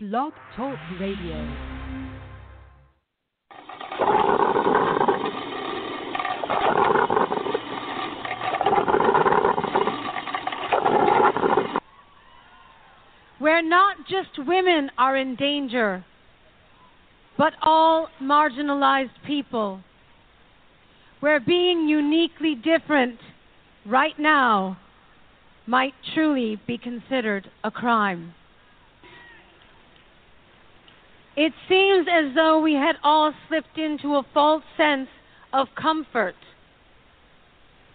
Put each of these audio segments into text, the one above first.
Blog Talk Radio. where not just women are in danger, but all marginalized people, where being uniquely different right now might truly be considered a crime. It seems as though we had all slipped into a false sense of comfort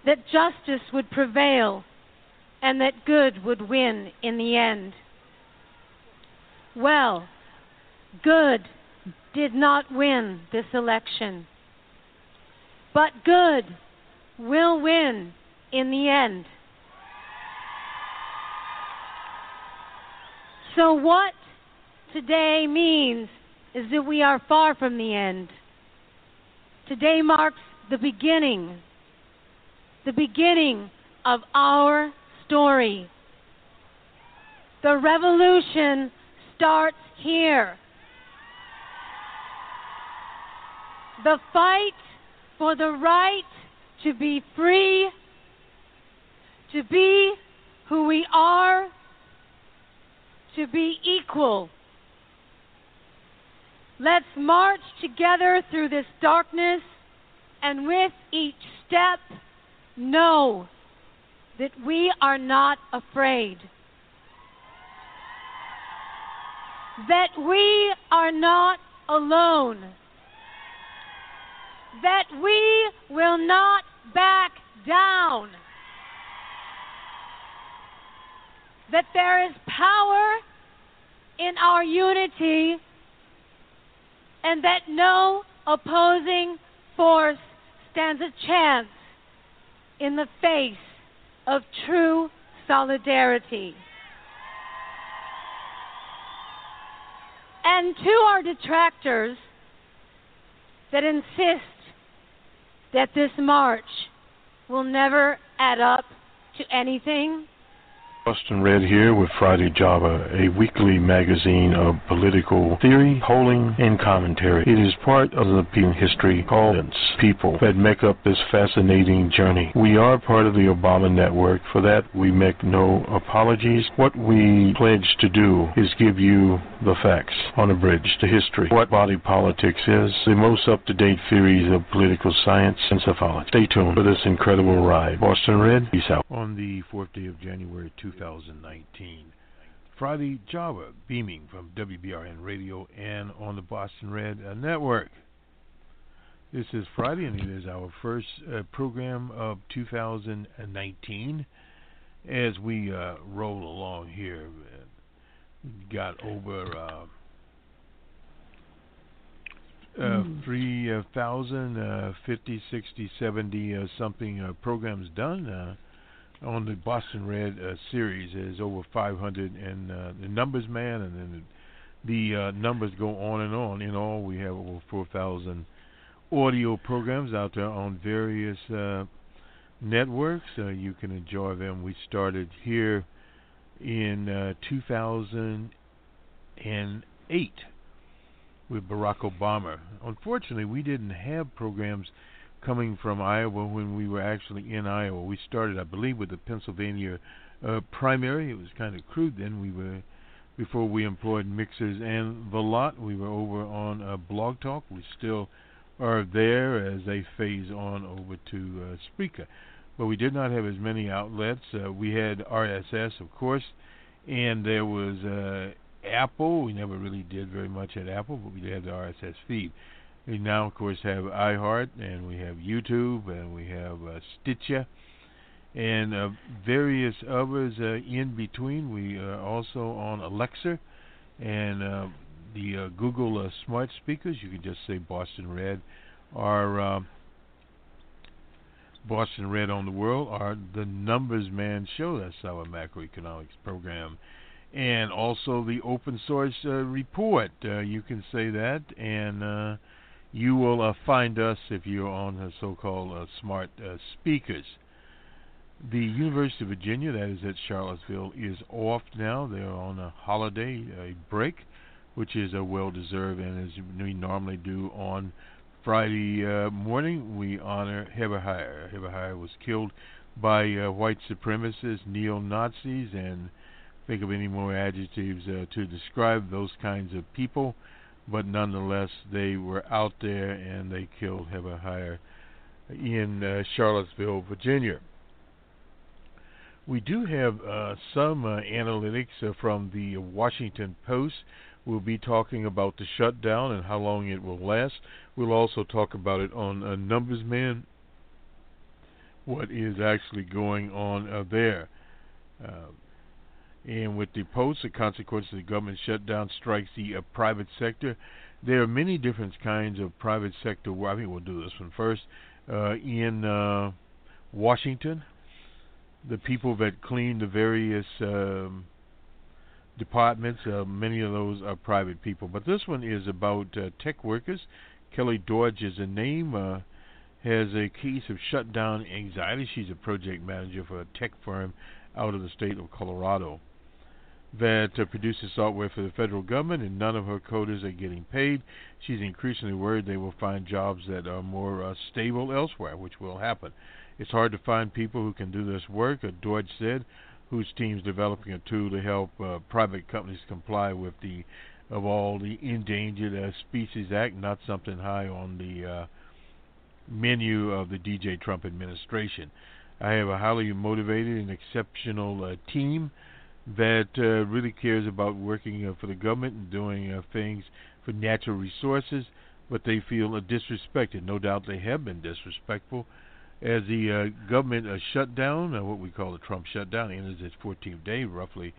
that justice would prevail and that good would win in the end. Well, good did not win this election, but good will win in the end. So, what today means is that we are far from the end. Today marks the beginning, the beginning of our story. The revolution starts here. The fight for the right to be free, to be who we are, to be equal. Let's march together through this darkness and with each step know that we are not afraid. That we are not alone. That we will not back down. That there is power in our unity and that no opposing force stands a chance in the face of true solidarity. And to our detractors that insist that this march will never add up to anything, Boston Red here with Friday Java, a weekly magazine of political theory, polling, and commentary. It is part of the People history called People that make up this fascinating journey. We are part of the Obama Network. For that, we make no apologies. What we pledge to do is give you the facts on a bridge to history, what body politics is, the most up-to-date theories of political science and psychology. Stay tuned for this incredible ride. Boston Red, peace out. On the fourth day of January 2019, Friday Java beaming from WBRN Radio and on the Boston Red uh, Network. This is Friday, and it is our first uh, program of 2019. As we uh, roll along here, got over uh, uh, 3,000, uh, 50, 60, 70 uh, something uh, programs done uh, on the Boston Red uh, series. There's over 500, and uh, the numbers, man, and then the, the uh, numbers go on and on. In all, we have over 4,000 audio programs out there on various uh, networks. Uh, you can enjoy them. We started here in uh, 2008 with Barack Obama. Unfortunately, we didn't have programs coming from Iowa when we were actually in Iowa. We started, I believe, with the Pennsylvania uh, primary. It was kind of crude then. We were before we employed mixers and the lot. We were over on uh, Blog Talk. We still are there as they phase on over to uh, Spreaker. But we did not have as many outlets. Uh, we had RSS, of course, and there was uh, Apple. We never really did very much at Apple, but we did have the RSS feed. We now, of course, have iHeart, and we have YouTube, and we have uh, Stitcher, and uh, various others uh, in between. We are also on Alexa and uh, the uh, Google uh, smart speakers. You can just say Boston Red. Our um, Boston Red on the World are the Numbers Man Show. That's our macroeconomics program. And also the open source uh, report. Uh, you can say that, and uh, you will uh, find us if you're on the so called uh, smart uh, speakers. The University of Virginia, that is at Charlottesville, is off now. They're on a holiday, a break. which is a well deserved. And as we normally do on Friday uh, morning, we honor Heyer Heyer was killed by uh, white supremacists, neo Nazis, and think of any more adjectives uh, to describe those kinds of people. But nonetheless, they were out there and they killed Heyer in uh, Charlottesville, Virginia. We do have uh, some uh, analytics uh, from the Washington Post. We'll be talking about the shutdown and how long it will last. We'll also talk about it on uh, Numbers Man, what is actually going on uh, there. Uh, and with the Post, the consequences of the government shutdown strikes the private sector. There are many different kinds of private sector. I think we'll do this one first. in Washington, the people that clean the various um, departments. Uh, many of those are private people, but this one is about uh, tech workers. Kelly Dodge is a name. Uh, has a case of shutdown anxiety. She's a project manager for a tech firm out of the state of Colorado that uh, produces software for the federal government, and none of her coders are getting paid. She's increasingly worried they will find jobs that are more uh, stable elsewhere, which will happen. It's hard to find people who can do this work, uh, Dodge said, whose team is developing a tool to help uh, private companies comply with the of all the Endangered uh, Species Act, not something high on the uh, menu of the DJ Trump administration. I have a highly motivated and exceptional team that uh, really cares about working uh, for the government and doing uh, things for natural resources, but they feel disrespected. No doubt they have been disrespectful as the uh, government uh, shutdown, uh, what we call the Trump shutdown, enters its 14th day roughly.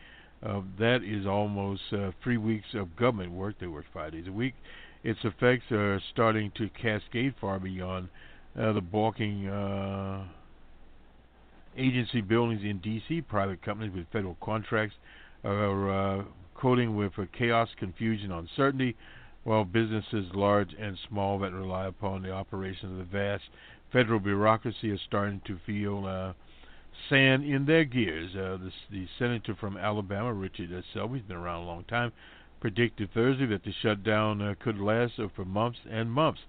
Uh, that is almost uh, three weeks of government work. They work five days a week. Its effects are starting to cascade far beyond uh, the balking uh, agency buildings in D.C. Private companies with federal contracts are uh, coding with chaos, confusion, uncertainty, while businesses large and small that rely upon the operations of the vast federal bureaucracy are starting to feel uh, sand in their gears. Uh, the, the senator from Alabama, Richard Shelby, has been around a long time, predicted Thursday that the shutdown uh, could last for months and months.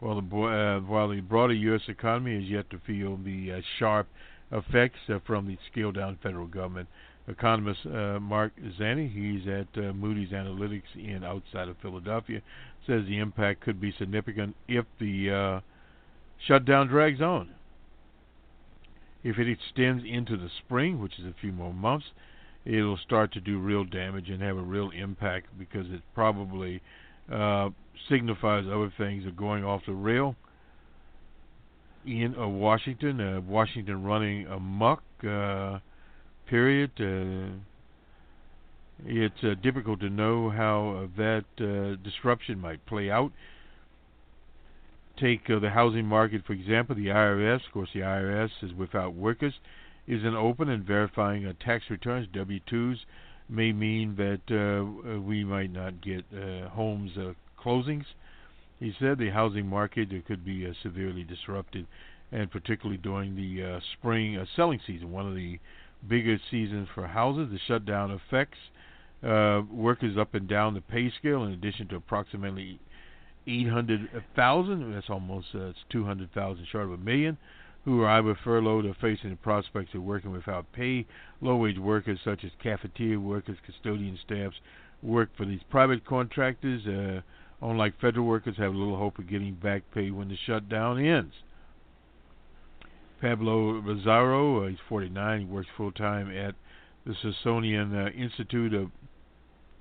While the, uh, while the broader U.S. economy is yet to feel the uh, sharp effects uh, from the scaled down federal government. Economist uh, Mark Zandi, he's at uh, Moody's Analytics in outside of Philadelphia, says the impact could be significant if the shutdown drags on. If it extends into the spring, which is a few more months, it'll start to do real damage and have a real impact because it probably uh, signifies other things are going off the rail. In uh, Washington, uh, Washington running amok. Uh, period. Uh, it's uh, difficult to know how that disruption might play out take the housing market, for example, the IRS, of course, the IRS is without workers, isn't open and verifying tax returns, W 2s, may mean that we might not get homes closings. He said the housing market could be uh, severely disrupted, and particularly during the uh, spring uh, selling season, one of the biggest seasons for houses. The shutdown affects workers up and down the pay scale, in addition to approximately 800,000, that's almost uh, 200,000 short of a million, who are either furloughed or facing the prospects of working without pay. Low-wage workers such as cafeteria workers, custodian staffs work for these private contractors. Unlike federal workers, have little hope of getting back pay when the shutdown ends. Pablo Rosario, uh, he's 49, he works full-time at the Smithsonian uh, Institute of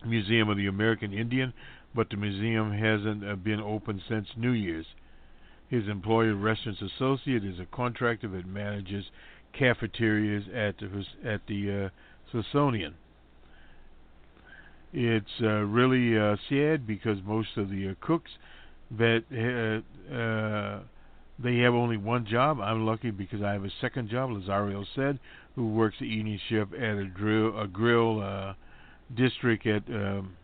Museum of the American Indian, but the museum hasn't uh, been open since New Year's. His employer, Restaurants Associate, is a contractor that manages cafeterias at the, at the uh, Smithsonian. It's uh, really uh, sad because most of the uh, cooks that uh, uh, they have only one job. I'm lucky because I have a second job. Lazario said, who works the evening shift at a drill a grill uh, district at um,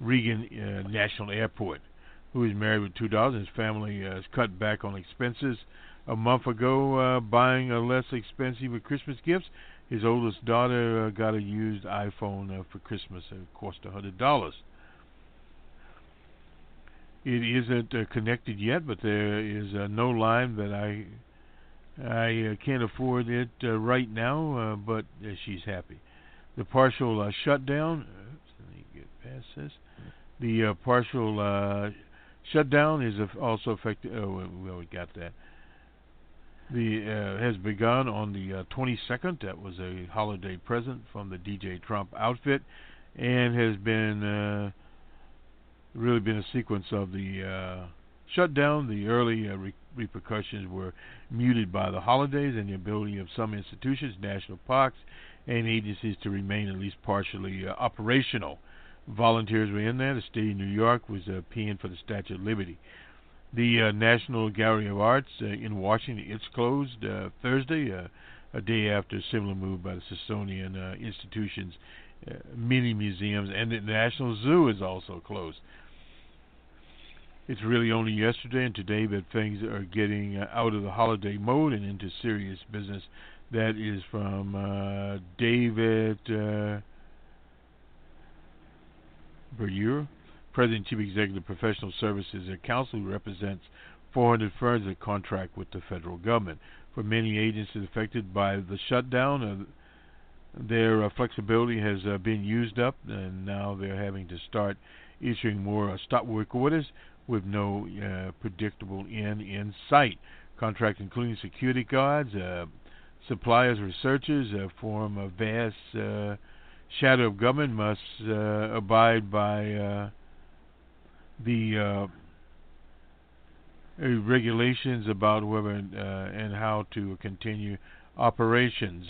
Reagan National Airport, who is married with two daughters. His family has cut back on expenses a month ago, buying a less expensive Christmas gifts. His oldest daughter uh, got a used iPhone uh, for Christmas. It cost a hundred dollars. it isn't uh, connected yet, but there is uh, no line that I I uh, can't afford it uh, right now, but she's happy. The partial shutdown. Let me get past this. The partial shutdown is also affected. Oh, we got that. The uh, has begun on the uh, 22nd. That was a holiday present from the DJ Trump outfit, and has been uh, really been a sequence of the uh, shutdown. The early uh, re- repercussions were muted by the holidays and the ability of some institutions, national parks, and agencies to remain at least partially uh, operational. Volunteers were in there. The state of New York was uh, peeing for the Statue of Liberty. The uh, National Gallery of Arts uh, in Washington, it's closed uh, Thursday, uh, a day after a similar move by the Smithsonian uh, institutions, uh, many museums, and the National Zoo is also closed. It's really only yesterday and today that things are getting out of the holiday mode and into serious business. That is from David Berteau, President Chief Executive Professional Services Council, who represents 400 firms that contract with the federal government. For many agencies affected by the shutdown, uh, their uh, flexibility has uh, been used up, and now they're having to start issuing more uh, stop work orders with no uh, predictable end in sight. Contracts including security guards, uh, suppliers, researchers form a vast shadow of government must abide by uh, the regulations about whether and how to continue operations.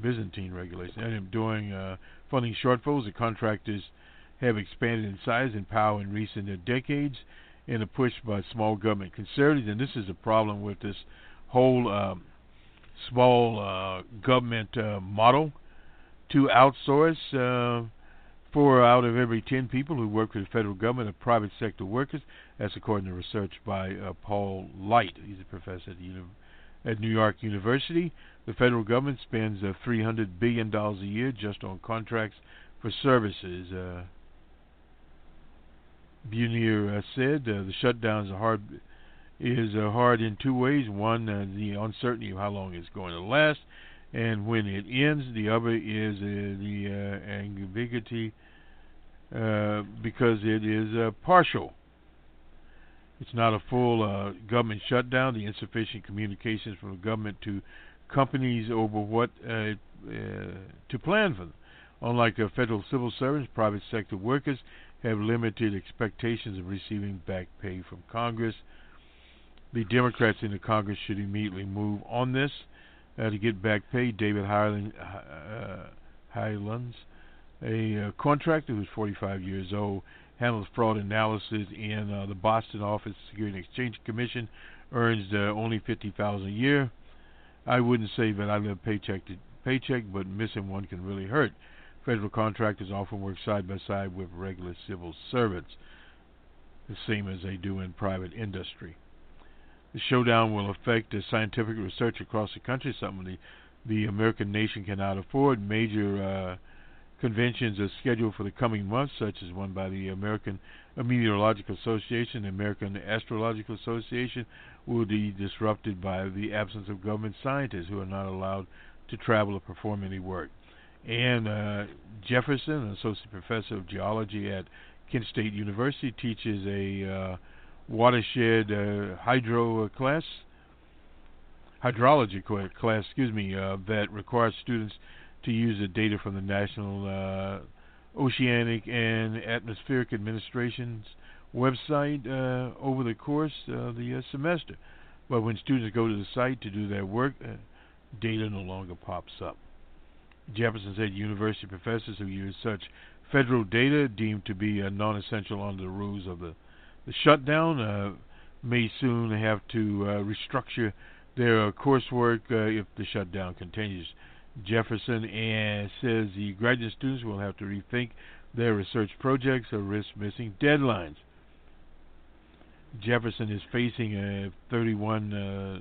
Byzantine regulations. And during funding shortfalls, the contractors have expanded in size and power in recent decades in a push by small government conservatives. And this is a problem with this whole small uh, government uh, model to outsource. Uh, four out of every ten people who work for the federal government are private sector workers. That's according to research by uh, Paul Light. He's a professor at, uni- at New York University. The federal government spends uh, $300 billion a year just on contracts for services. Uh, Berteau uh, said uh, the shutdown is hard is uh, hard in two ways. One, uh, the uncertainty of how long it's going to last, and when it ends. The other is uh, the uh, ambiguity uh, because it is uh, partial. It's not a full uh, government shutdown. The insufficient communications from the government to companies over what to plan for them. Unlike federal civil servants, private sector workers have limited expectations of receiving back pay from Congress. The Democrats in the Congress should immediately move on this uh, to get back pay. David Highland, uh, Highlands, a uh, contractor who's 45 years old, handles fraud analysis in uh, the Boston office of Security and Exchange Commission, earns only 50000 a year. I wouldn't say that I live paycheck to paycheck, but missing one can really hurt. Federal contractors often work side by side with regular civil servants, the same as they do in private industry. The showdown will affect scientific research across the country, something the, the American nation cannot afford. Major uh, conventions are scheduled for the coming months, such as one by the American Meteorological Association, the American Astrological Association, will be disrupted by the absence of government scientists who are not allowed to travel or perform any work. Anne uh, Jefferson, associate professor of geology at Kent State University, teaches a uh, watershed uh, hydro class, hydrology class, excuse me, uh, that requires students to use the data from the National uh, Oceanic and Atmospheric Administration's website uh, over the course of the semester. But when students go to the site to do their work, data no longer pops up. Jefferson said university professors who use such federal data deemed to be uh, non-essential under the rules of the, the shutdown uh, may soon have to uh, restructure their coursework uh, if the shutdown continues. Jefferson and says the graduate students will have to rethink their research projects or risk missing deadlines. Jefferson is facing a 31 uh,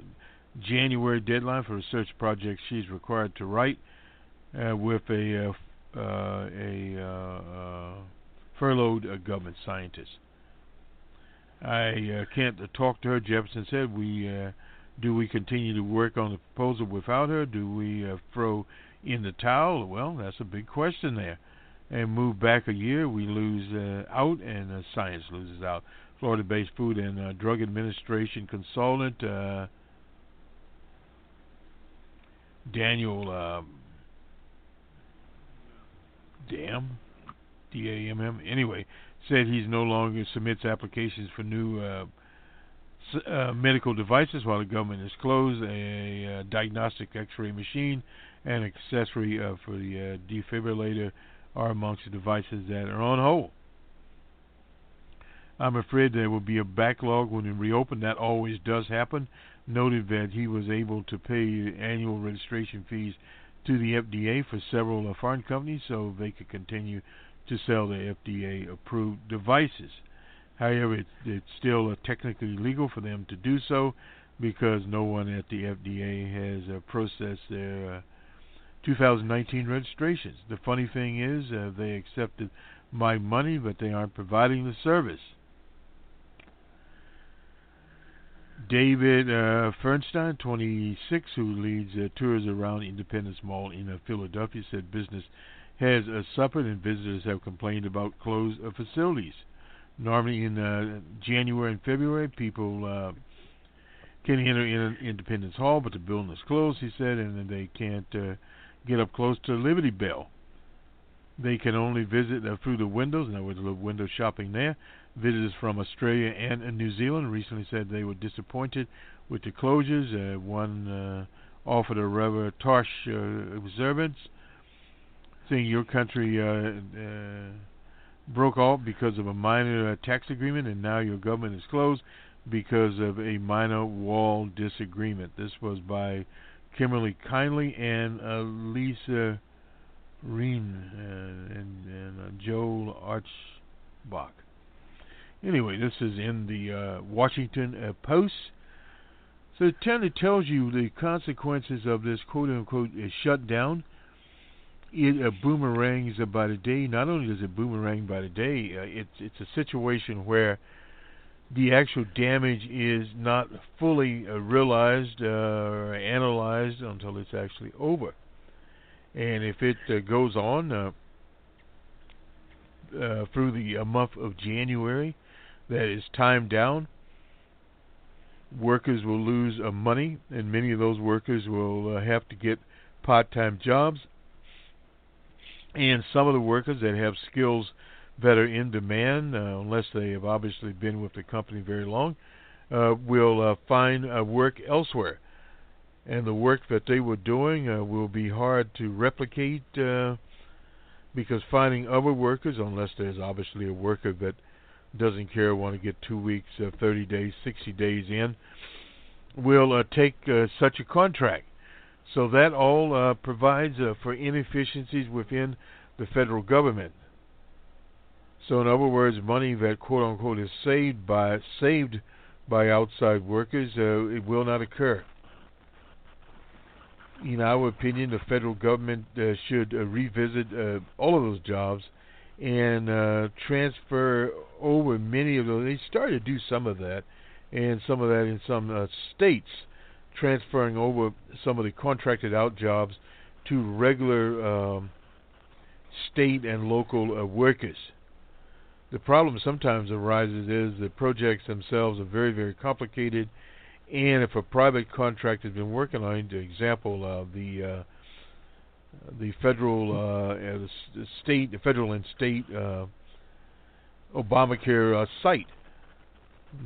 January deadline for research projects she's required to write uh, with a uh, a furloughed government scientists. I uh, can't talk to her. Jefferson said, "We uh, do we continue to work on the proposal without her? Do we uh, throw in the towel? Well, that's a big question there. And move back a year, we lose out, and science loses out. Florida-based Food and Drug Administration consultant Daniel uh, Dam, D-A-M-M. Anyway, said he's no longer submits applications for new uh, uh, medical devices while the government is closed. A uh, diagnostic X-ray machine and accessory uh, for the uh, defibrillator are amongst the devices that are on hold. I'm afraid there will be a backlog when we reopen. That always does happen. Noted that he was able to pay annual registration fees to the FDA for several uh, foreign companies so they could continue to sell the FDA approved devices. However, it, it's still technically legal for them to do so because no one at the FDA has uh, processed their uh, 2019 registrations. The funny thing is, uh, they accepted my money, but they aren't providing the service. David uh, Fernstein, 26, who leads uh, tours around Independence Mall in uh, Philadelphia, said business has uh, suffered and visitors have complained about closed uh, facilities. Normally in uh, January and February, people uh, can enter in Independence Hall, but the building is closed, he said, and they can't uh, get up close to Liberty Bell. They can only visit uh, through the windows, and there was a little window shopping there. Visitors from Australia and New Zealand recently said they were disappointed with the closures. One offered a harsh uh, observance, saying your country uh, uh, broke off because of a minor tax agreement, and now your government is closed because of a minor wall disagreement. This was by Kimberly Kindy and uh, Lisa Rein uh, and, and uh, Joel Achenbach. Anyway, this is in the uh, Washington Post. So it kind of tells you the consequences of this quote unquote shutdown. It uh, boomerangs by the day. Not only does it boomerang by the day, uh, it's it's a situation where the actual damage is not fully uh, realized uh, or analyzed until it's actually over. And if it uh, goes on uh, through the month of January, that is timed down, workers will lose money, and many of those workers will have to get part-time jobs. And some of the workers that have skills that are in demand, uh, unless they have obviously been with the company very long, uh, will uh, find uh, work elsewhere. And the work that they were doing uh, will be hard to replicate because finding other workers, unless there's obviously a worker that doesn't care, want to get two weeks, 30 days, 60 days in, will take such a contract. So that all provides for inefficiencies within the federal government. So in other words, money that quote unquote is saved by saved by outside workers, uh, it will not occur. In our opinion, the federal government uh, should uh, revisit uh, all of those jobs and uh, transfer over many of those. They started to do some of that, and some of that in some uh, states, transferring over some of the contracted out jobs to regular um, state and local workers. The problem sometimes arises is the projects themselves are very, very complicated, and if a private contractor has been working on, for example, uh, the uh, the federal, uh, the, the state, the federal and state uh, Obamacare uh, site,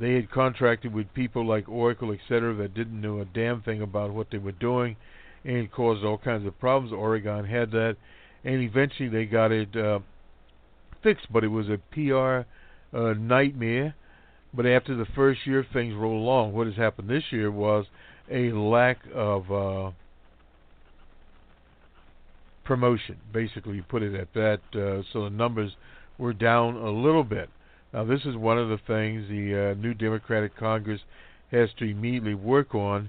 they had contracted with people like Oracle, etc., that didn't know a damn thing about what they were doing, and caused all kinds of problems. Oregon had that, and eventually they got it. Uh, fixed, but it was a PR uh, nightmare. But after the first year, things rolled along. What has happened this year was a lack of uh, promotion. Basically, you put it at that. Uh, so the numbers were down a little bit. Now, this is one of the things the uh, new Democratic Congress has to immediately work on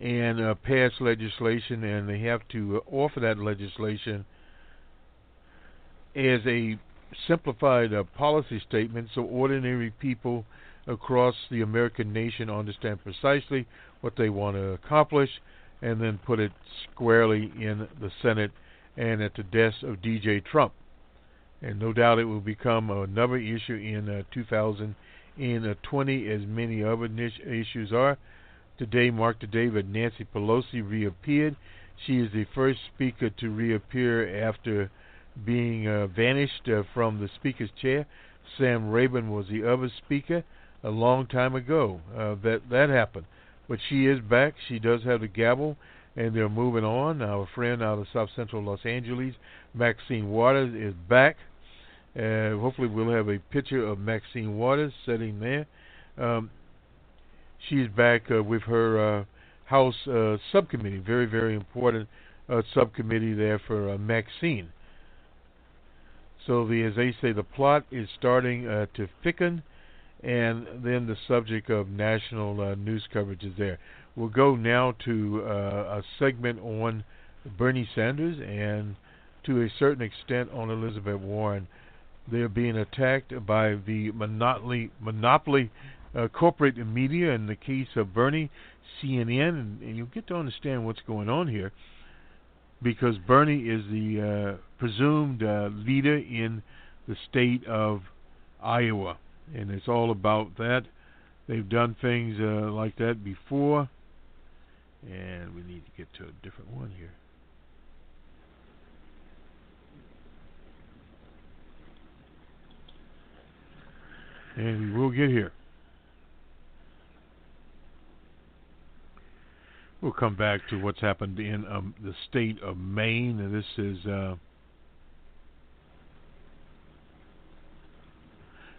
and uh, pass legislation, and they have to uh, offer that legislation as a simplified uh, policy statement so ordinary people across the American nation understand precisely what they want to accomplish and then put it squarely in the Senate and at the desk of DJ Trump. And no doubt it will become another issue in uh, 2020 as many other issues are. Today marked the day that Nancy Pelosi reappeared. She is the first speaker to reappear after being uh, vanished uh, from the speaker's chair. Sam Rayburn was the other speaker a long time ago uh, that that happened. But she is back. She does have the gavel, and they're moving on. Our friend out of South Central Los Angeles, Maxine Waters, is back. Hopefully, we'll have a picture of Maxine Waters sitting there. Um, she's back uh, with her uh, House uh, subcommittee, very, very important uh, subcommittee there for Maxine. So the, as they say, the plot is starting to thicken, and then the subject of national news coverage is there. We'll go now to a segment on Bernie Sanders and, to a certain extent, on Elizabeth Warren. They're being attacked by the monopoly, monopoly uh, corporate media. In the case of Bernie, CNN, and, and you'll get to understand what's going on here because Bernie is the uh, presumed uh, leader in the state of Iowa, and it's all about that. They've done things uh, like that before, and we need to get to a different one here. And we will get here. We'll come back to what's happened in um, the state of Maine. And this is. Uh,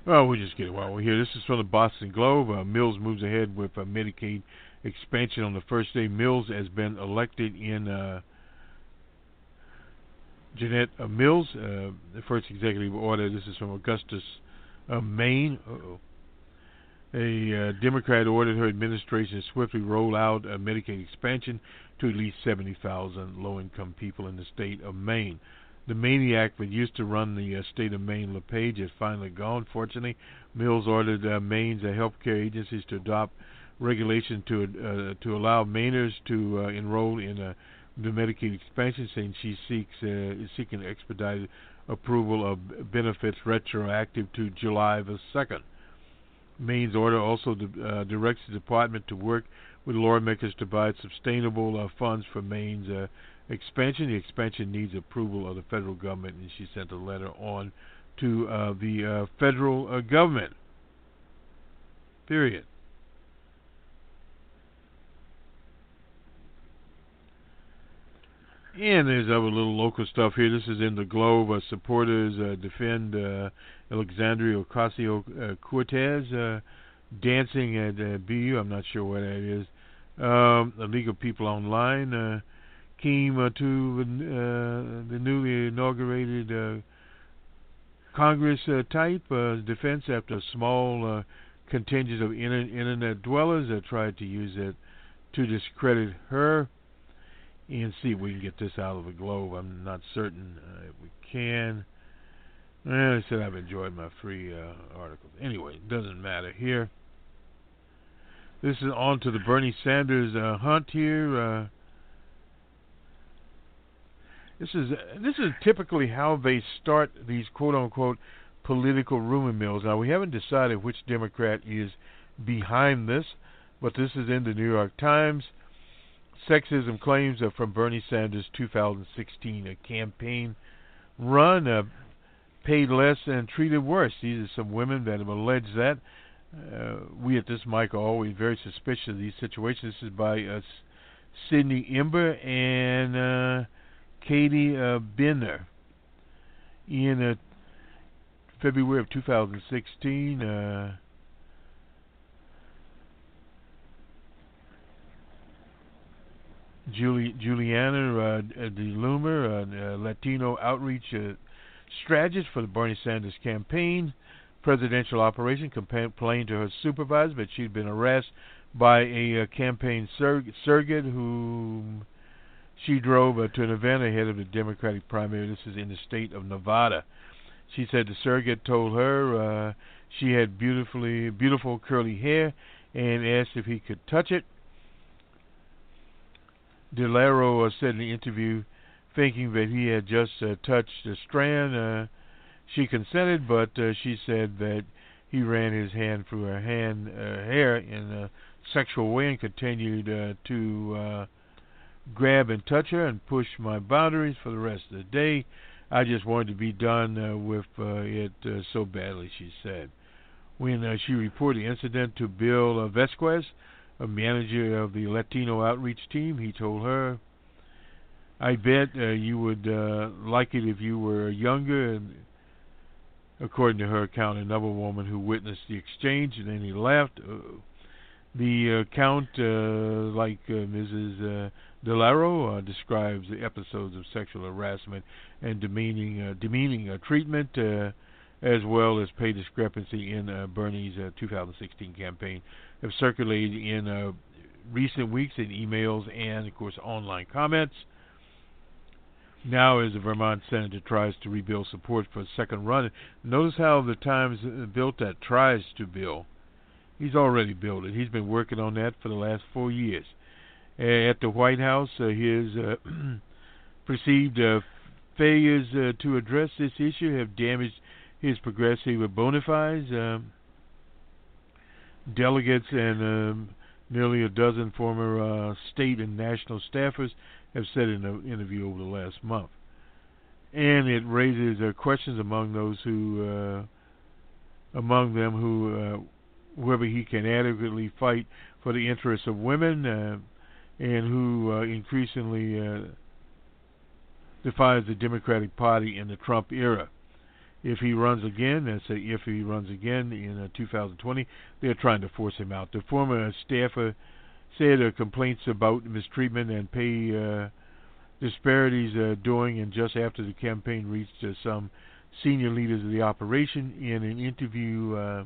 well, we'll just get it while we're here. This is from the Boston Globe. Uh, Mills moves ahead with uh, Medicaid expansion on the first day. Mills has been elected in. Uh, Jeanette uh, Mills, uh, the first executive order. This is from Augustus, uh, Maine. Uh-oh. A uh, Democrat ordered her administration to swiftly roll out a Medicaid expansion to at least 70,000 low income people in the state of Maine. The maniac that used to run the uh, state of Maine, LePage, is finally gone. Fortunately, Mills ordered uh, Maine's uh, healthcare agencies to adopt regulation to uh, to allow Mainers to uh, enroll in uh, the Medicaid expansion, saying she seeks seeking expedited approval of benefits retroactive to July the second. Maine's order also uh, directs the department to work with lawmakers to provide sustainable uh, funds for Maine's uh, expansion. The expansion needs approval of the federal government, and she sent a letter on to uh, the uh, federal uh, government. Period. And there's other little local stuff here. This is in the Globe. Uh, supporters uh, defend uh, Alexandria Ocasio Cortez uh, dancing at uh, BU. I'm not sure what that is. Um, the League of People Online uh, came to the newly inaugurated Congress type defense after a small contingent of inter- internet dwellers that tried to use it to discredit her and see if we can get this out of the globe. I'm not certain uh, if we can. Well, I said I've enjoyed my free uh, articles. Anyway, it doesn't matter here. This is on to the Bernie Sanders uh, hunt here. Uh, this is this is typically how they start these quote unquote political rumor mills. Now we haven't decided which Democrat is behind this, but this is in the New York Times. Sexism claims are from Bernie Sanders' 2016 a campaign run. Uh, paid less and treated worse. These are some women that have alleged that. Uh, we at this mic are always very suspicious of these situations. This is by uh, Sydney Ember and uh, Katie uh. In uh, February of 2016, Julie, Juliana uh, DeLauro, uh, Latino outreach uh, strategist for the Bernie Sanders campaign. Presidential operation complained to her supervisor that she'd been harassed by a uh, campaign sur- surrogate whom she drove uh, to an event ahead of the Democratic primary. This is in the state of Nevada. She said the surrogate told her uh, she had beautifully beautiful curly hair and asked if he could touch it. DeLauro uh, said in the interview, thinking that he had just uh, touched a strand, uh, she consented, but uh, she said that he ran his hand through her hand hair in a sexual way and continued to grab and touch her and push my boundaries for the rest of the day. I just wanted to be done uh, with uh, it uh, so badly, she said. When she reported the incident to Bill Vesquez, a manager of the Latino outreach team, he told her, I bet uh, you would uh, like it if you were younger. And according to her account, another woman who witnessed the exchange, and then he laughed. Uh, the account, uh, like uh, Mrs. Uh, DeLauro, uh, describes the episodes of sexual harassment and demeaning, demeaning treatment, as well as pay discrepancy in Bernie's uh, 2016 campaign, have circulated in uh, recent weeks in emails and, of course, online comments. Now, as the Vermont senator tries to rebuild support for a second run, notice how the Times built that tries to build. He's already built it. He's been working on that for the last four years. At the White House, uh, his uh, perceived uh, failures uh, to address this issue have damaged his progressive bona fides. Delegates and um, nearly a dozen former uh, state and national staffers have said in an interview over the last month. And it raises uh, questions among those who, uh, among them who, uh, whether he can adequately fight for the interests of women, uh, and who uh, increasingly defies the Democratic Party in the Trump era. If he runs again, that's a, if he runs again in uh, 2020, they're trying to force him out. The former staffer said uh, complaints about mistreatment and pay uh, disparities uh, during and just after the campaign reached uh, some senior leaders of the operation. In an interview uh,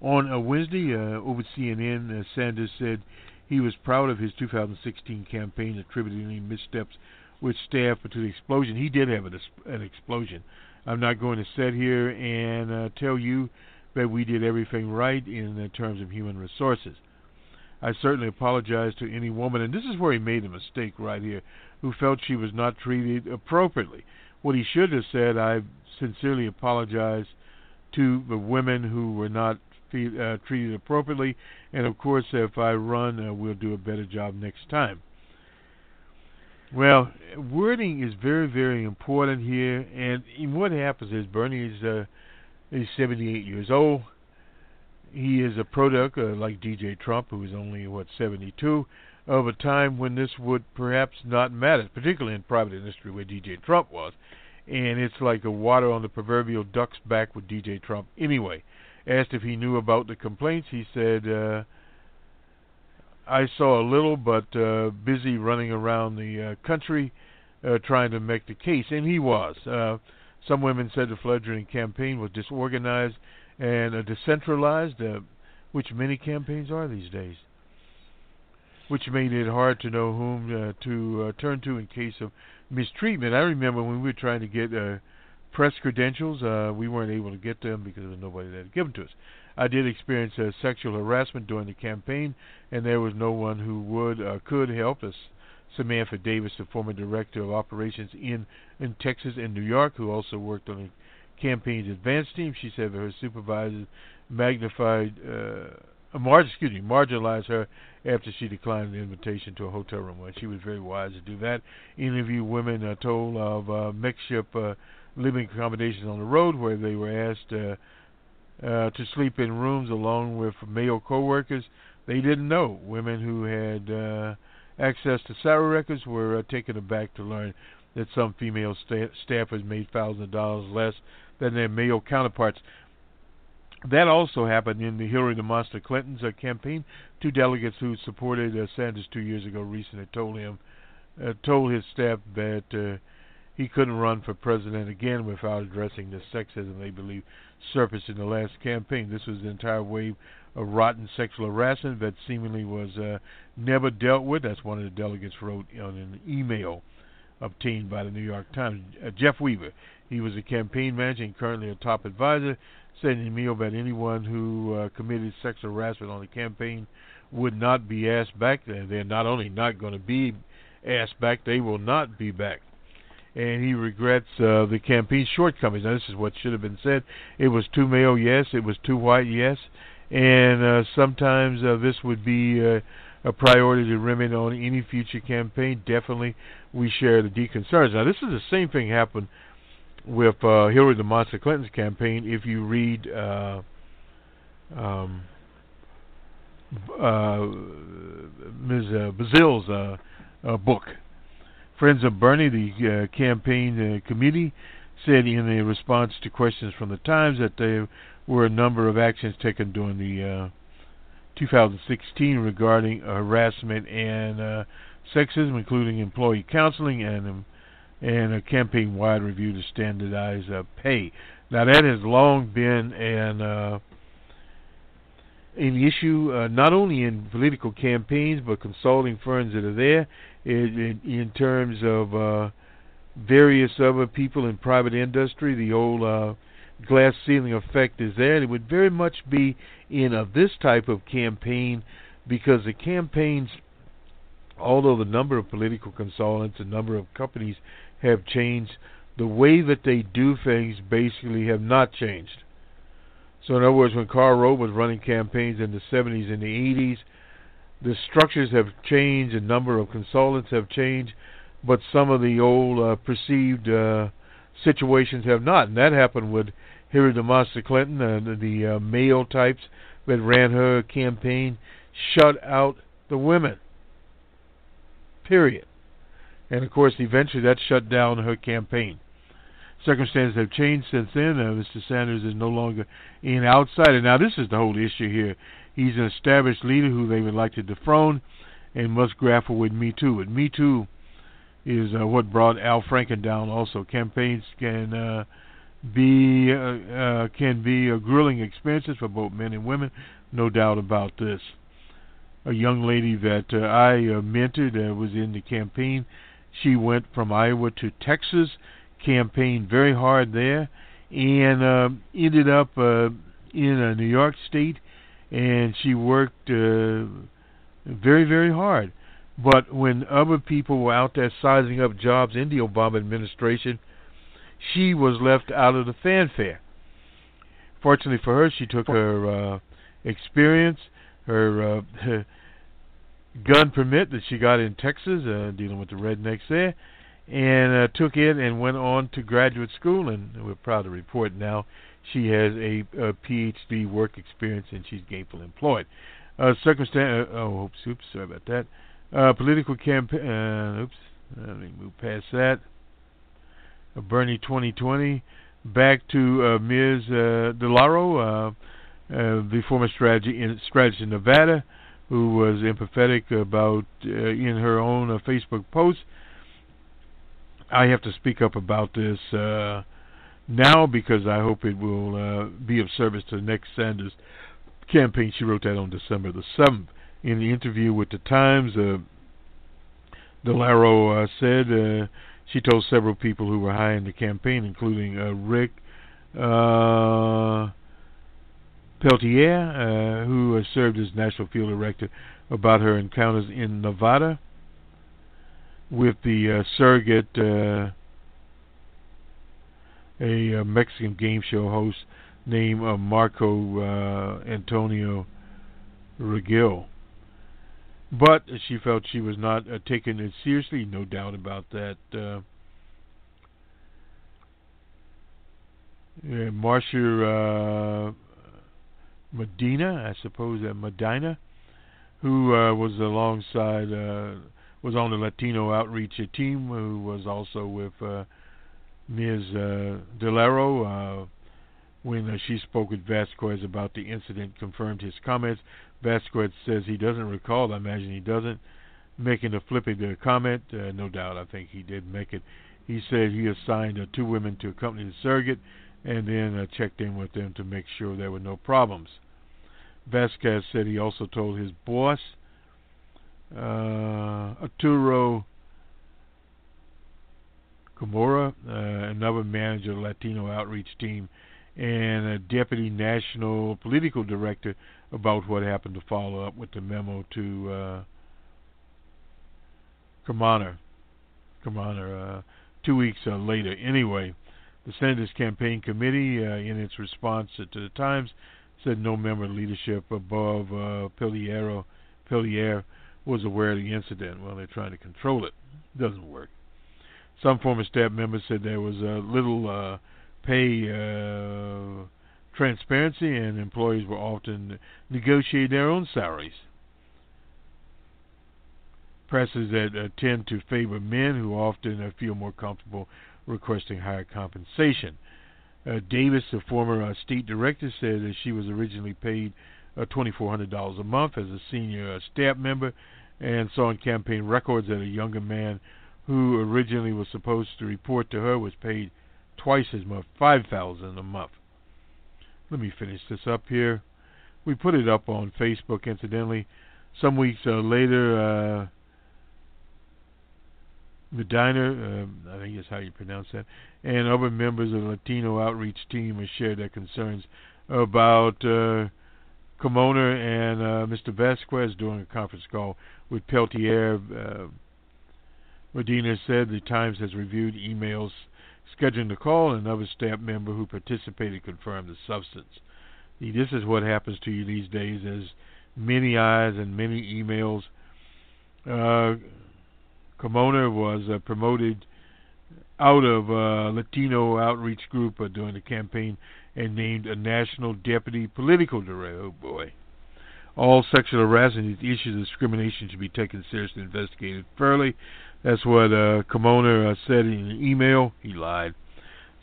on a Wednesday uh, over CNN, Sanders said he was proud of his 2016 campaign, attributing any missteps with staff to the explosion. He did have an, an explosion. I'm not going to sit here and uh, tell you that we did everything right in uh, terms of human resources. I certainly apologize to any woman, and this is where he made a mistake right here, who felt she was not treated appropriately. What he should have said, I sincerely apologize to the women who were not uh, treated appropriately, and of course, if I run, uh, we'll do a better job next time. Well, wording is very, very important here, and what happens is Bernie is uh, is 78 years old. He is a product, uh, like DJ Trump, who is only what 72, of a time when this would perhaps not matter, particularly in private industry where DJ Trump was. And it's like a water on the proverbial duck's back with DJ Trump. Anyway, asked if he knew about the complaints, he said. Uh, I saw a little, but uh, busy running around the uh, country uh, trying to make the case, and he was. Uh, some women said the fledgling campaign was disorganized and uh, decentralized, uh, which many campaigns are these days, which made it hard to know whom uh, to uh, turn to in case of mistreatment. I remember when we were trying to get uh, press credentials, uh, we weren't able to get them because there was nobody that had given to us. I did experience uh, sexual harassment during the campaign, and there was no one who would uh, could help us. Samantha Davis, the former director of operations in in Texas and New York, who also worked on the campaign's advance team, she said that her supervisors magnified, uh, mar- excuse me, marginalized her after she declined an invitation to a hotel room. And she was very wise to do that. Interview women uh, told of uh, makeshift uh, living accommodations on the road, where they were asked. Uh, uh, to sleep in rooms along with male coworkers. They didn't know women who had uh, access to salary records were uh, taken aback to learn that some female sta- staffers made thousands of dollars less than their male counterparts. That also happened in the Hillary Monster Clinton's uh, campaign. Two delegates who supported uh, Sanders two years ago recently told him, uh, told his staff that uh, he couldn't run for president again without addressing the sexism they believe surfaced in the last campaign. This was the entire wave of rotten sexual harassment that seemingly was uh, never dealt with. That's one of the delegates wrote on an email obtained by the New York Times. Uh, Jeff Weaver, He was a campaign manager and currently a top advisor. Said in an email that anyone who uh, committed sexual harassment on the campaign would not be asked back. They're not only not going to be asked back, they will not be back. And he regrets uh, the campaign's shortcomings. Now, this is what should have been said. It was too male, yes. It was too white, yes. And uh, sometimes uh, this would be uh, a priority to remedy on any future campaign. Definitely, we share the deep concerns. Now, this is the same thing happened with uh, Hillary the Monster Clinton's campaign. If you read uh, um, uh, Ms. Uh, Brazile's uh, uh, book, Friends of Bernie, the uh, campaign uh, committee, said in a response to questions from the Times that there were a number of actions taken during the uh, 2016 regarding harassment and uh, sexism, including employee counseling and um, and a campaign-wide review to standardize uh, pay. Now that has long been an an issue, uh, not only in political campaigns but consulting firms that are there, in, in, in terms of uh, various other people in private industry. The old uh, glass ceiling effect is there. And it would very much be in a, this type of campaign because the campaigns, although the number of political consultants, the number of companies have changed, the way that they do things basically have not changed. So, in other words, when Karl Rove was running campaigns in the 70s and the 80s, the structures have changed, the number of consultants have changed, but some of the old uh, perceived uh, situations have not. And that happened with Hillary DeMoss Clinton, uh, the, the uh, male types that ran her campaign, shut out the women. Period. And of course, eventually that shut down her campaign. Circumstances have changed since then. Uh, Mr. Sanders is no longer an outsider. Now, this is the whole issue here. He's an established leader who they would like to dethrone and must grapple with Me Too. But Me Too is uh, what brought Al Franken down. Also, campaigns can uh, be uh, uh, can be a grueling experiences for both men and women. No doubt about this. A young lady that uh, I uh, mentored was in the campaign. She went from Iowa to Texas, campaigned very hard there, and uh, ended up uh, in uh, New York State and she worked uh, very, very hard. But when other people were out there sizing up jobs in the Obama administration, she was left out of the fanfare. Fortunately for her, she took her uh, experience, her, uh, her gun permit that she got in Texas, uh, dealing with the rednecks there, and uh, took it and went on to graduate school. And we're proud to report now she has a, a PhD work experience and she's gainfully employed. Uh, circumstance. Uh, oh, oops, oops. Sorry about that. Uh, political campaign. Uh, oops. Let me move past that. Uh, Bernie 2020. Back to uh, Ms. Uh, DeLauro, uh, the former strategy in, strategist in Nevada, who was empathetic about in her own Facebook post. I have to speak up about this now because I hope it will uh, be of service to the next Sanders campaign. She wrote that on December the 7th. In the interview with the Times, uh, DeLauro uh, said uh, she told several people who were high in the campaign, including uh, Rick uh, Pelletier, uh, who served as national field director, about her encounters in Nevada with the surrogate a, a uh, Mexican game show host named uh, Marco uh, Antonio Regil. But she felt she was not uh, taken it seriously, no doubt about that. Uh, yeah, Marsha uh, Medina, I suppose that Medina, who uh, was alongside, uh, was on the Latino outreach team, who was also with uh, Ms. Uh, DeLauro, uh, when uh, she spoke with Vasquez about the incident, confirmed his comments. Vasquez says he doesn't recall. I imagine he doesn't. Making a flipping the comment, uh, no doubt. I think he did make it. He said he assigned uh, two women to accompany the surrogate, and then checked in with them to make sure there were no problems. Vasquez said he also told his boss, uh, Arturo uh, another manager of Latino outreach team, and a deputy national political director about what happened to follow up with the memo to uh. Carmona, uh, two weeks uh, later. Anyway, the Sanders campaign committee, uh, in its response to the Times, said no member of leadership above uh, Pelletier was aware of the incident. Well, they're trying to control it. it Doesn't work. Some former staff members said there was a little uh, pay uh, transparency, and employees were often negotiating their own salaries. Presses that uh, tend to favor men who often uh, feel more comfortable requesting higher compensation. Uh, Davis, the former uh, state director, said that she was originally paid uh, $2,400 a month as a senior staff member and saw in campaign records that a younger man who originally was supposed to report to her was paid twice as much, 5000 a month. Let me finish this up here. We put it up on Facebook, incidentally. Some weeks uh, later, uh, Medina, uh, I think that's how you pronounce that, and other members of the Latino outreach team have shared their concerns about uh, Carmona and uh, Mr. Vasquez during a conference call with Pelletier. Uh, Medina said the Times has reviewed emails scheduling the call, and another staff member who participated confirmed the substance. See, this is what happens to you these days: as many eyes and many emails. Uh, Carmona was uh, promoted out of uh, Latino outreach group uh, during the campaign and named a national deputy political director. Oh boy. All sexual harassment issues of discrimination should be taken seriously and investigated fairly. That's what uh, Carmona uh, said in an email. He lied.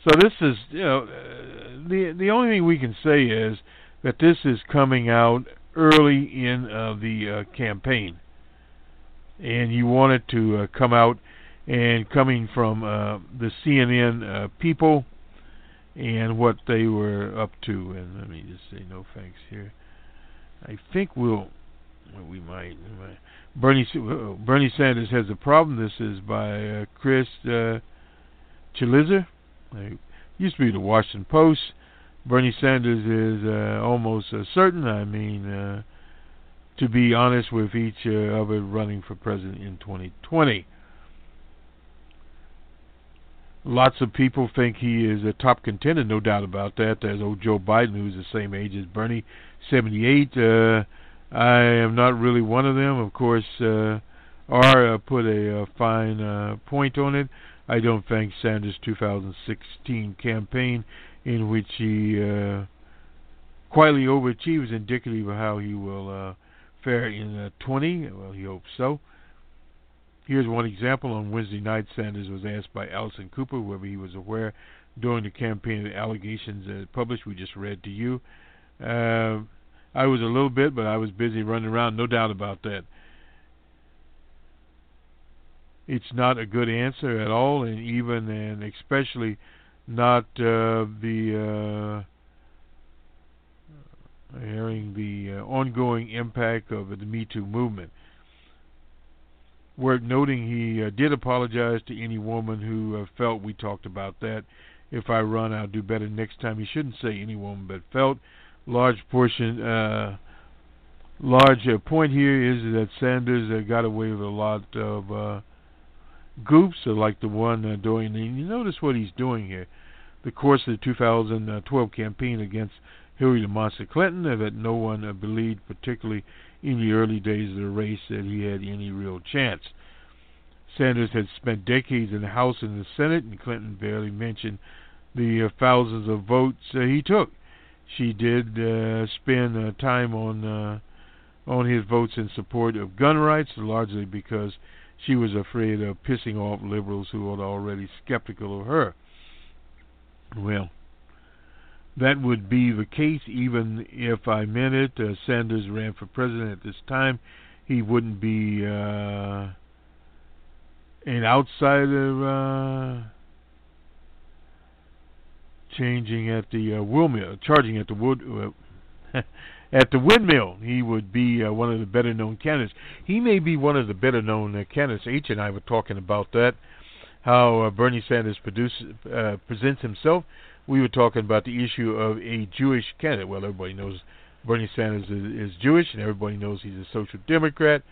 So this is, you know, uh, the the only thing we can say is that this is coming out early in uh, the uh, campaign and you wanted to uh, come out and coming from uh, the CNN uh, people and what they were up to. And let me just say no thanks here. I think we'll, we might. Bernie uh, Bernie Sanders has a problem. This is by uh, Chris uh, Cillizza. It used to be the Washington Post. Bernie Sanders is uh, almost uh, certain. I mean, uh, to be honest with each uh, other running for president in 2020. Lots of people think he is a top contender, no doubt about that. There's old Joe Biden, who's the same age as Bernie, 78. Uh, I am not really one of them. Of course, uh, R uh, put a, a fine uh, point on it. I don't think Sanders' 2016 campaign, in which he uh, quietly overachieved, is indicative of how he will uh, fare in uh, 20. Well, he hopes so. Here's one example. On Wednesday night, Sanders was asked by Anderson Cooper whether he was aware during the campaign of the allegations uh, published. We just read to you. Uh, I was a little bit, but I was busy running around. No doubt about that. It's not a good answer at all, and even and especially not uh, the uh, hearing the uh, ongoing impact of the Me Too movement. Worth noting he uh, did apologize to any woman who uh, felt we talked about that. If I run, I'll do better next time. He shouldn't say any woman, but felt. Large portion, uh, large uh, point here is that Sanders uh, got away with a lot of uh, goofs, uh, like the one uh, doing. And you notice what he's doing here. The course of the 2012 campaign against Hillary Monster Clinton, that no one believed, particularly in the early days of the race, that he had any real chance. Sanders had spent decades in the House and the Senate, and Clinton barely mentioned the uh, thousands of votes uh, he took. She did uh, spend uh, time on uh, on his votes in support of gun rights, largely because she was afraid of pissing off liberals who were already skeptical of her. Well, that would be the case even if I meant it. Uh, Sanders ran for president at this time. He wouldn't be uh, an outsider uh, changing at the uh, windmill, charging at the wood. Uh, at the windmill, he would be uh, one of the better known candidates. He may be one of the better known uh, candidates. H and I were talking about that how uh, Bernie Sanders uh, presents himself. We were talking about the issue of a Jewish candidate. Well, everybody knows Bernie Sanders is, is Jewish, and everybody knows he's a social democrat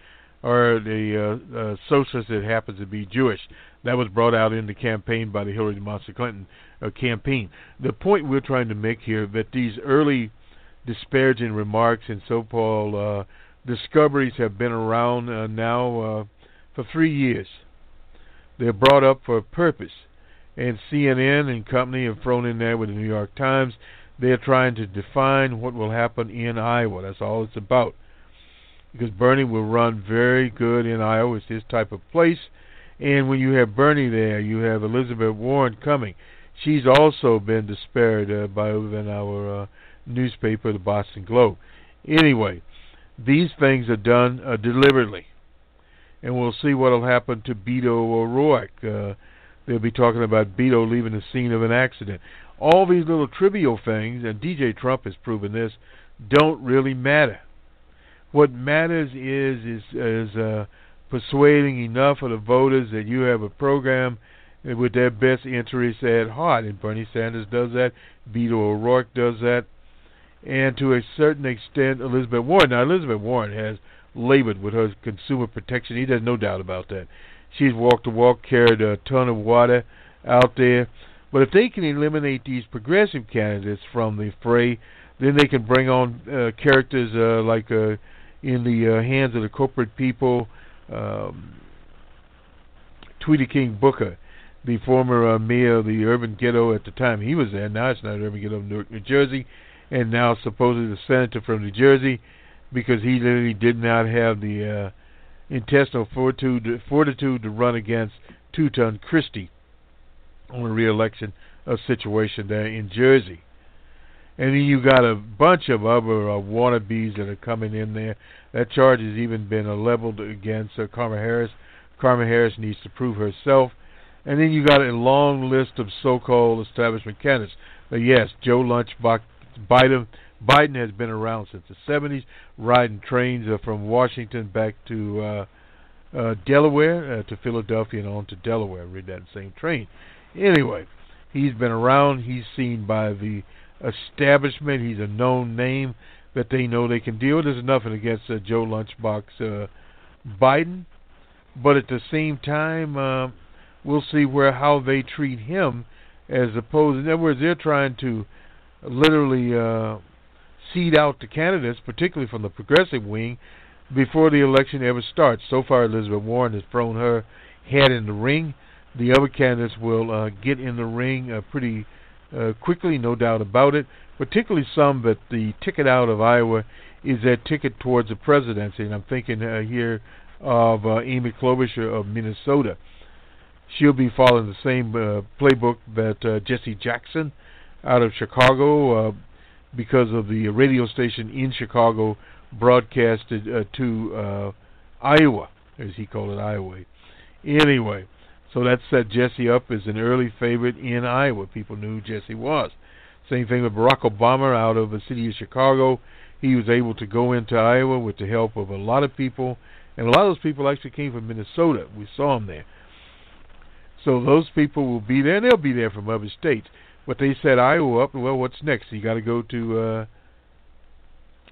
or the uh, uh, socialist that happens to be Jewish. That was brought out in the campaign by the Hillary Monster Clinton uh, campaign. The point we're trying to make here that these early disparaging remarks and so-called uh, discoveries have been around uh, now uh, for three years. They're brought up for a purpose, and CNN and company have thrown in there with the New York Times. They're trying to define what will happen in Iowa. That's all it's about. Because Bernie will run very good in Iowa. It's his type of place. And when you have Bernie there, you have Elizabeth Warren coming. She's also been disparaged uh, by even our uh, newspaper, the Boston Globe. Anyway, these things are done uh, deliberately, and we'll see what will happen to Beto O'Rourke. Uh, they'll be talking about Beto leaving the scene of an accident. All these little trivial things, and DJ Trump has proven this, don't really matter. What matters is is is uh, persuading enough of the voters that you have a program with their best interests at heart. And Bernie Sanders does that. Beto O'Rourke does that. And to a certain extent, Elizabeth Warren. Now, Elizabeth Warren has labored with her consumer protection. He has no doubt about that. She's walked the walk, carried a ton of water out there. But if they can eliminate these progressive candidates from the fray, then they can bring on uh, characters uh, like uh, in the uh, hands of the corporate people, um, Tweety King Booker, the former uh, mayor of the urban ghetto at the time he was there. Now it's not urban ghetto of Newark, New Jersey, and now supposedly the senator from New Jersey, because he literally did not have the uh, intestinal fortitude, fortitude to run against Two-Ton Christie on a re-election uh, situation there in Jersey. And then you got a bunch of other uh, wannabes that are coming in there. That charge has even been uh, leveled against uh, Kamala Harris. Kamala Harris needs to prove herself. And then you got a long list of so-called establishment candidates. Uh, yes, Joe Lunchbox Biden. Biden has been around since the 70s, riding trains uh, from Washington back to uh, uh, Delaware, uh, to Philadelphia, and on to Delaware. Read that same train. Anyway, he's been around. He's seen by the establishment. He's a known name that they know they can deal with. There's nothing against uh, Joe Lunchbox uh, Biden, but at the same time, uh, we'll see where how they treat him as opposed. In other words, they're trying to literally uh, seed out the candidates, particularly from the progressive wing, before the election ever starts. So far, Elizabeth Warren has thrown her head in the ring. The other candidates will uh, get in the ring uh, pretty uh, quickly, no doubt about it. Particularly some that the ticket out of Iowa is their ticket towards the presidency, and I'm thinking uh, here of uh, Amy Klobuchar of Minnesota. She'll be following the same uh, playbook that uh, Jesse Jackson out of Chicago, uh, because of the radio station in Chicago broadcasted uh, to uh, Iowa, as he called it, Iowa. Anyway, so that set Jesse up as an early favorite in Iowa. People knew Jesse was. Same thing with Barack Obama out of the city of Chicago. He was able to go into Iowa with the help of a lot of people, and a lot of those people actually came from Minnesota. We saw them there. So those people will be there, and they'll be there from other states. But they set Iowa up. Well, what's next? You got to go to uh,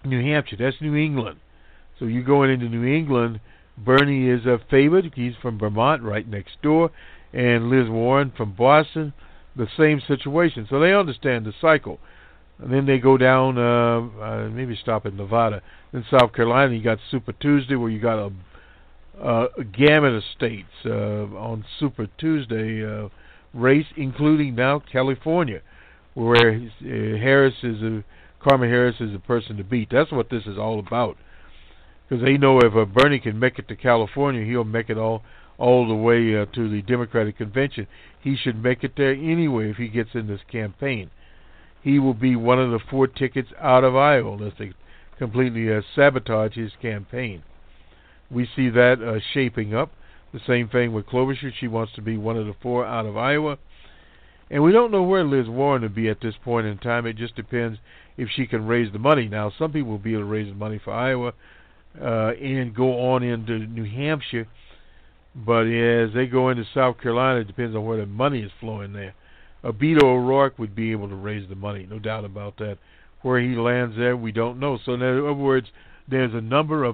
New Hampshire. That's New England. So you're going into New England Bernie is a favorite. He's from Vermont, right next door, and Liz Warren from Boston, the same situation. So they understand the cycle. And then they go down, uh, uh, maybe stop in Nevada. Then South Carolina, you got Super Tuesday, where you got a, uh, a gamut of states uh, on Super Tuesday uh, race, including now California, where uh, Harris is a Carmen Harris is a person to beat. That's what this is all about because they know if uh, Bernie can make it to California, he'll make it all all the way uh, to the Democratic convention. He should make it there anyway if he gets in this campaign. He will be one of the four tickets out of Iowa unless they completely uh, sabotage his campaign. We see that uh, shaping up. The same thing with Klobuchar. She wants to be one of the four out of Iowa. And we don't know where Liz Warren will be at this point in time. It just depends if she can raise the money. Now, some people will be able to raise the money for Iowa uh, and go on into New Hampshire. But as they go into South Carolina, it depends on where the money is flowing there. Beto O'Rourke would be able to raise the money, no doubt about that. Where he lands there, we don't know. So in other words, there's a number of